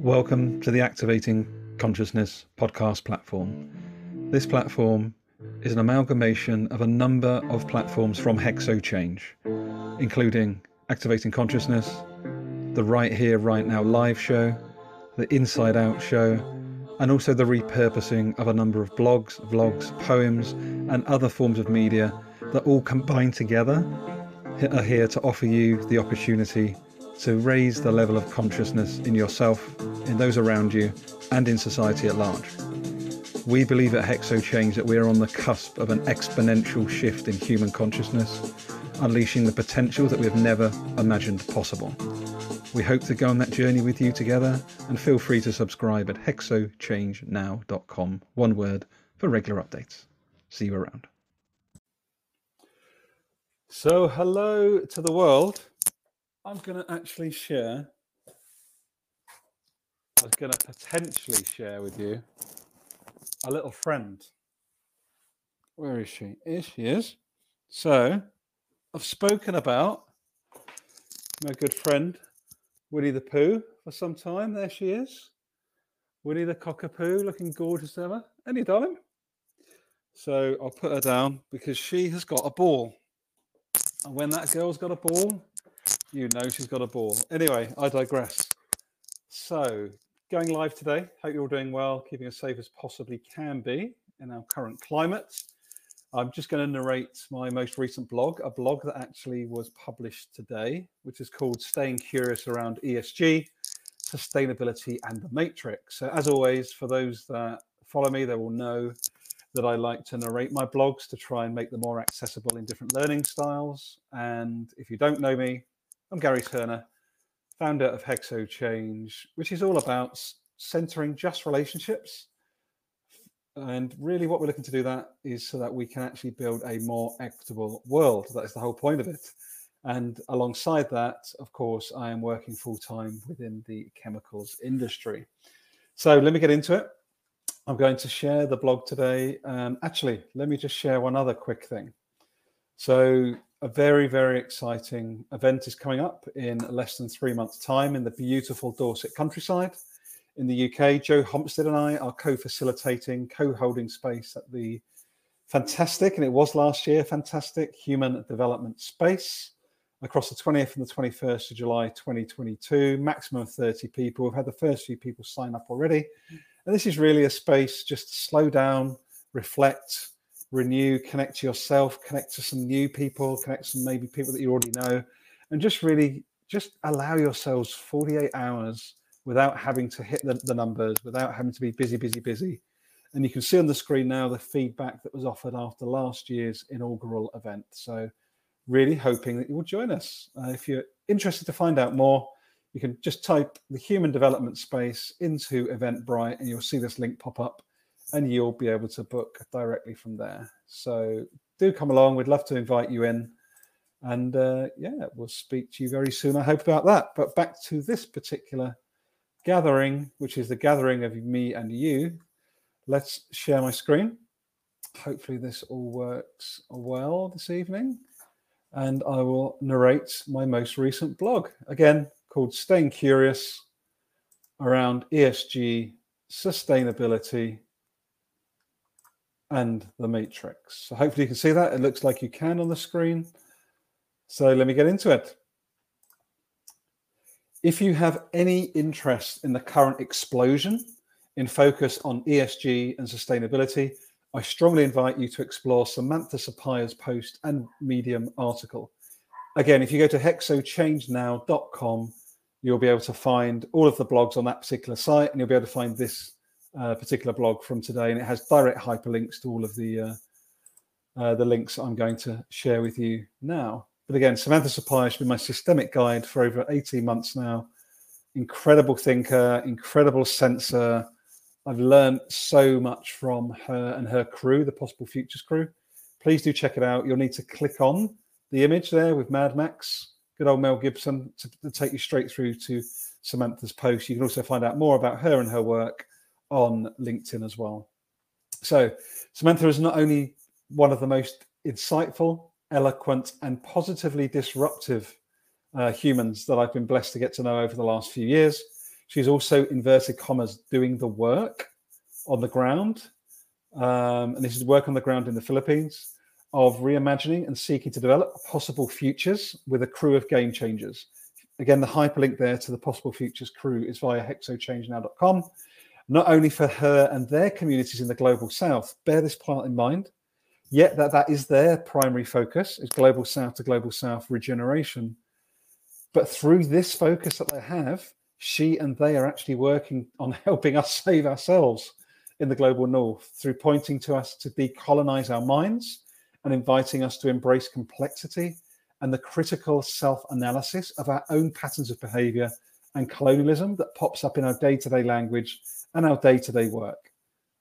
Welcome to the Activating Consciousness podcast platform. This platform is an amalgamation of a number of platforms from Hexo Change, including Activating Consciousness, the Right Here, Right Now live show, the Inside Out show, and also the repurposing of a number of blogs, vlogs, poems, and other forms of media that all combine together are here to offer you the opportunity to raise the level of consciousness in yourself, in those around you, and in society at large. We believe at Hexo Change that we are on the cusp of an exponential shift in human consciousness, unleashing the potential that we have never imagined possible. We hope to go on that journey with you together and feel free to subscribe at hexochangenow.com, one word, for regular updates. See you around. So, hello to the world. I'm going to actually share, I was going to potentially share with you a little friend. Where is she? Here she is. So, I've spoken about my good friend Winnie the Pooh for some time. There she is. Winnie the Cockapoo, looking gorgeous ever. Any darling? So I'll put her down because she has got a ball. And when that girl's got a ball, you know she's got a ball. Anyway, I digress. So, going live today. Hope you're all doing well, keeping as safe as possibly can be in our current climate. I'm just going to narrate my most recent blog, a blog that actually was published today, which is called Staying Curious Around ESG, Sustainability, and the Matrix. So, as always, for those that follow me, they will know that I like to narrate my blogs to try and make them more accessible in different learning styles. And if you don't know me, I'm Gary Turner, founder of Hexo Change, which is all about centering just relationships. And really, what we're looking to do that is so that we can actually build a more equitable world. That is the whole point of it. And alongside that, of course, I am working full time within the chemicals industry. So let me get into it. I'm going to share the blog today. Um, actually, let me just share one other quick thing. So, a very, very exciting event is coming up in less than three months' time in the beautiful Dorset countryside in the UK. Joe Humpstead and I are co facilitating, co holding space at the fantastic, and it was last year, fantastic human development space across the 20th and the 21st of July 2022. Maximum of 30 people. We've had the first few people sign up already. And this is really a space just to slow down, reflect, renew, connect to yourself, connect to some new people, connect some maybe people that you already know, and just really just allow yourselves 48 hours without having to hit the, the numbers, without having to be busy, busy, busy. And you can see on the screen now the feedback that was offered after last year's inaugural event. So, really hoping that you will join us. Uh, if you're interested to find out more, you can just type the human development space into Eventbrite and you'll see this link pop up and you'll be able to book directly from there. So do come along. We'd love to invite you in. And uh, yeah, we'll speak to you very soon. I hope about that. But back to this particular gathering, which is the gathering of me and you. Let's share my screen. Hopefully, this all works well this evening. And I will narrate my most recent blog. Again, called Staying Curious around ESG, sustainability, and the matrix. So hopefully you can see that. It looks like you can on the screen. So let me get into it. If you have any interest in the current explosion in focus on ESG and sustainability, I strongly invite you to explore Samantha Sarabia's post and Medium article. Again, if you go to hexochangenow.com you'll be able to find all of the blogs on that particular site and you'll be able to find this uh, particular blog from today and it has direct hyperlinks to all of the uh, uh, the links i'm going to share with you now. But again samantha sarabia has been my systemic guide for over 18 months now. Incredible thinker incredible sensor. I've learned so much from her and her crew the possible futures crew. Please do check it out. You'll need to click on the image there with mad max. Good old Mel Gibson to, to, take you straight through to Samantha's post. You can also find out more about her and her work on LinkedIn as well. So, Samantha is not only one of the most insightful, eloquent, and positively disruptive uh, humans that I've been blessed to get to know over the last few years. She's also, inverted commas, doing the work on the ground. Um, and this is work on the ground in the Philippines of reimagining and seeking to develop possible futures with a crew of game changers. Again, the hyperlink there to the possible futures crew is via hexochangenow.com. Not only for her and their communities in the global south, bear this part in mind, yet that that is their primary focus is global south to global south regeneration. But through this focus that they have, she and they are actually working on helping us save ourselves in the global north through pointing to us to decolonize our minds and inviting us to embrace complexity and the critical self analysis of our own patterns of behavior and colonialism that pops up in our day to day language and our day to day work.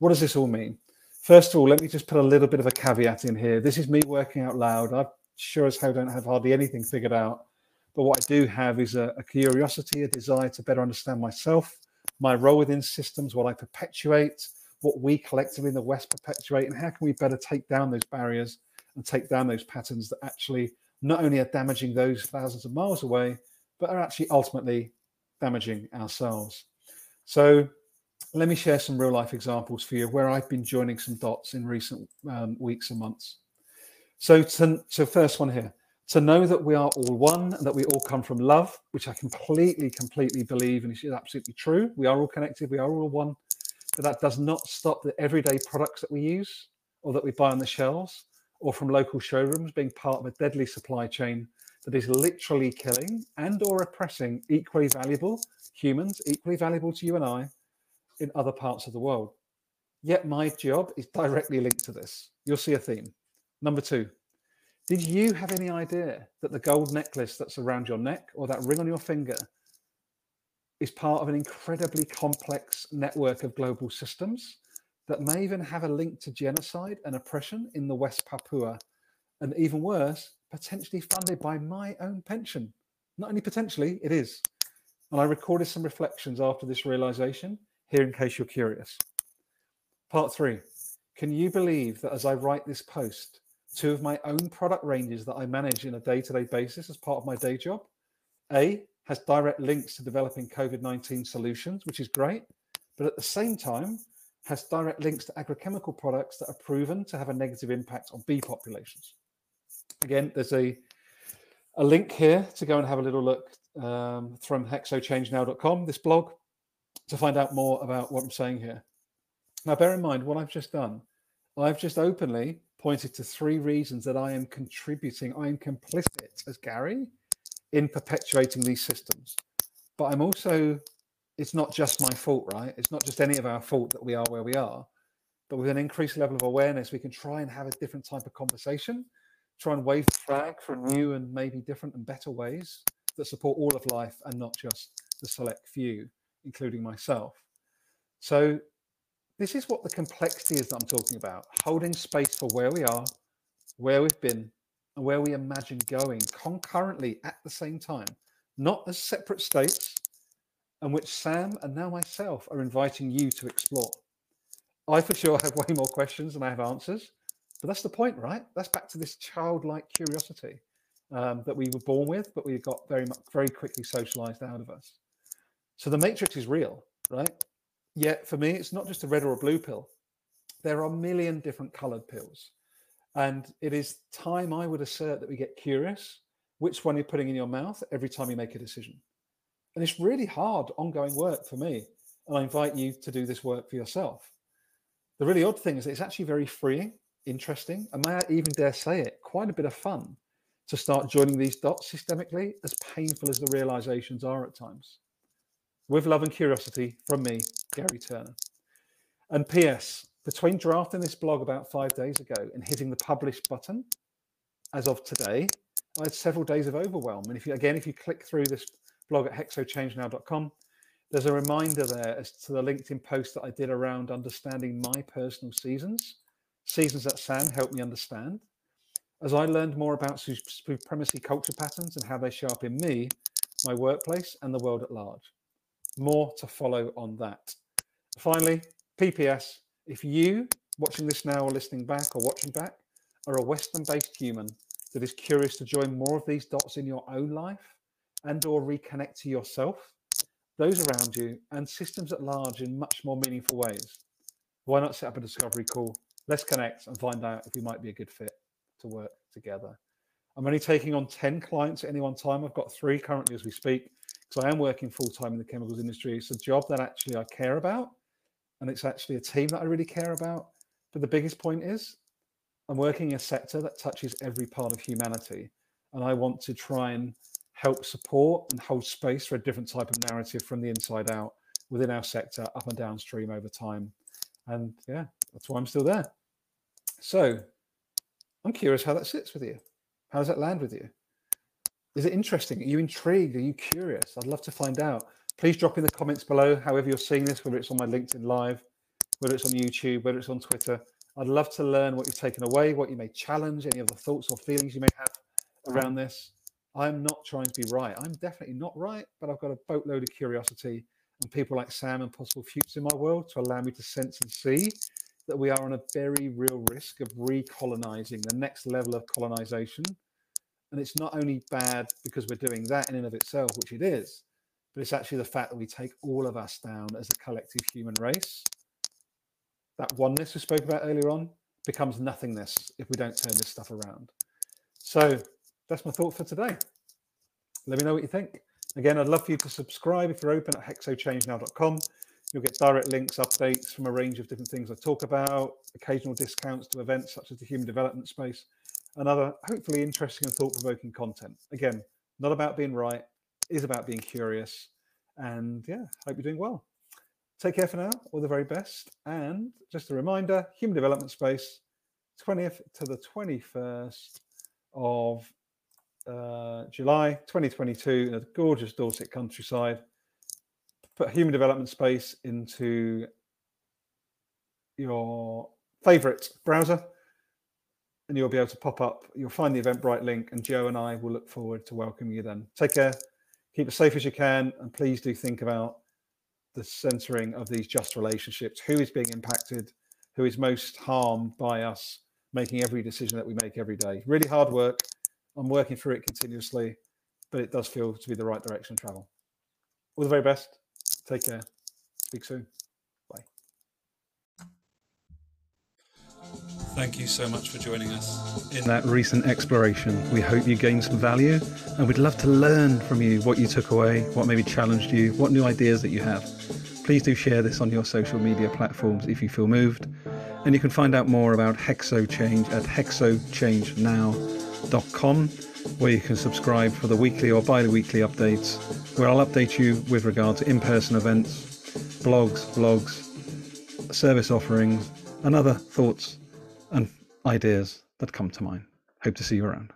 What does this all mean? First of all, let me just put a little bit of a caveat in here. This is me working out loud. I sure as hell don't have hardly anything figured out. But what I do have is a, a curiosity, a desire to better understand myself, my role within systems, what I perpetuate, what we collectively in the West perpetuate, and how can we better take down those barriers and take down those patterns that actually not only are damaging those thousands of miles away, but are actually ultimately damaging ourselves. So let me share some real life examples for you where I've been joining some dots in recent um, weeks and months. So, to, so first one here, to know that we are all one, and that we all come from love, which I completely, completely believe, and is absolutely true. We are all connected, we are all one, but that does not stop the everyday products that we use or that we buy on the shelves or from local showrooms being part of a deadly supply chain that is literally killing and or oppressing equally valuable humans, equally valuable to you and I in other parts of the world. Yet my job is directly linked to this. You'll see a theme. Number two, did you have any idea that the gold necklace that's around your neck or that ring on your finger is part of an incredibly complex network of global systems that may even have a link to genocide and oppression in the West Papua, and even worse, potentially funded by my own pension. Not only potentially, it is. And I recorded some reflections after this realization here in case you're curious. Part three Can you believe that as I write this post, two of my own product ranges that I manage in a day to day basis as part of my day job, A, has direct links to developing COVID 19 solutions, which is great. But at the same time, has direct links to agrochemical products that are proven to have a negative impact on bee populations. Again, there's a, a link here to go and have a little look um, from hexochangenow.com, this blog, to find out more about what I'm saying here. Now, bear in mind what I've just done. I've just openly pointed to three reasons that I am contributing, I am complicit as Gary in perpetuating these systems. But I'm also it's not just my fault, right? It's not just any of our fault that we are where we are. But with an increased level of awareness, we can try and have a different type of conversation, try and wave the flag for new and maybe different and better ways that support all of life and not just the select few, including myself. So, this is what the complexity is that I'm talking about holding space for where we are, where we've been, and where we imagine going concurrently at the same time, not as separate states, and which Sam and now myself are inviting you to explore. I for sure have way more questions than I have answers, but that's the point, right? That's back to this childlike curiosity um, that we were born with, but we got very much, very quickly socialized out of us. So the matrix is real, right? Yet for me, it's not just a red or a blue pill. There are a million different colored pills. And it is time, I would assert, that we get curious which one you're putting in your mouth every time you make a decision. And it's really hard, ongoing work for me. And I invite you to do this work for yourself. The really odd thing is it's actually very freeing, interesting, and may I even dare say it, quite a bit of fun to start joining these dots systemically, as painful as the realizations are at times. With love and curiosity from me, Gary Turner. And P.S. Between drafting this blog about five days ago and hitting the publish button, as of today, I had several days of overwhelm. And if you again, if you click through this blog at hexochangenow.com. There's a reminder there as to the LinkedIn post that I did around understanding my personal seasons, seasons that Sam helped me understand. As I learned more about supremacy culture patterns and how they show up in me, my workplace, and the world at large. More to follow on that. Finally, PPS if you, watching this now or listening back or watching back, are a Western based human that is curious to join more of these dots in your own life, and or reconnect to yourself those around you, and systems at large in much more meaningful ways. Why not set up a discovery call? Let's connect and find out if we might be a good fit to work together. I'm only taking on 10 clients at any one time. I've got three currently as we speak, because I am working full time in the chemicals industry. It's a job that actually I care about, and it's actually a team that I really care about. But the biggest point is, I'm working in a sector that touches every part of humanity, and I want to try and help support and hold space for a different type of narrative from the inside out within our sector, up and downstream over time. And yeah, that's why I'm still there. So I'm curious how that sits with you. How does that land with you? Is it interesting? Are you intrigued? Are you curious? I'd love to find out. Please drop in the comments below, however you're seeing this, whether it's on my LinkedIn Live, whether it's on YouTube, whether it's on Twitter. I'd love to learn what you've taken away, what you may challenge, any other thoughts or feelings you may have around this. I'm not trying to be right. I'm definitely not right, but I've got a boatload of curiosity and people like Sam and possible futures in my world to allow me to sense and see that we are on a very real risk of recolonizing the next level of colonization. And it's not only bad because we're doing that in and of itself, which it is, but it's actually the fact that we take all of us down as a collective human race. That oneness we spoke about earlier on becomes nothingness if we don't turn this stuff around. So that's my thought for today. Let me know what you think. Again, I'd love for you to subscribe if you're open at hexochange.now.com. You'll get direct links, updates from a range of different things I talk about, occasional discounts to events such as the Human Development Space, and other hopefully interesting and thought provoking content. Again, not about being right, is about being curious. And yeah, hope you're doing well. Take care for now, all the very best. And just a reminder Human Development Space, 20th to the 21st of uh, July 2022 in a gorgeous Dorset countryside. Put human development space into your favorite browser and you'll be able to pop up. You'll find the Eventbrite link, and Joe and I will look forward to welcoming you then. Take care, keep as safe as you can, and please do think about the centering of these just relationships. Who is being impacted? Who is most harmed by us making every decision that we make every day? Really hard work I'm working through it continuously, but it does feel to be the right direction of travel. All the very best. Take care. Speak soon. Bye. Thank you so much for joining us in that recent exploration. We hope you gained some value and we'd love to learn from you what you took away, what maybe challenged you, what new ideas that you have. Please do share this on your social media platforms if you feel moved. And you can find out more about Hexo Change at hexochange.now.com com, where you can subscribe for the weekly or bi-weekly updates where I'll update you with regard to in-person events, blogs, vlogs, service offerings and other thoughts and ideas that come to mind. Hope to see you around.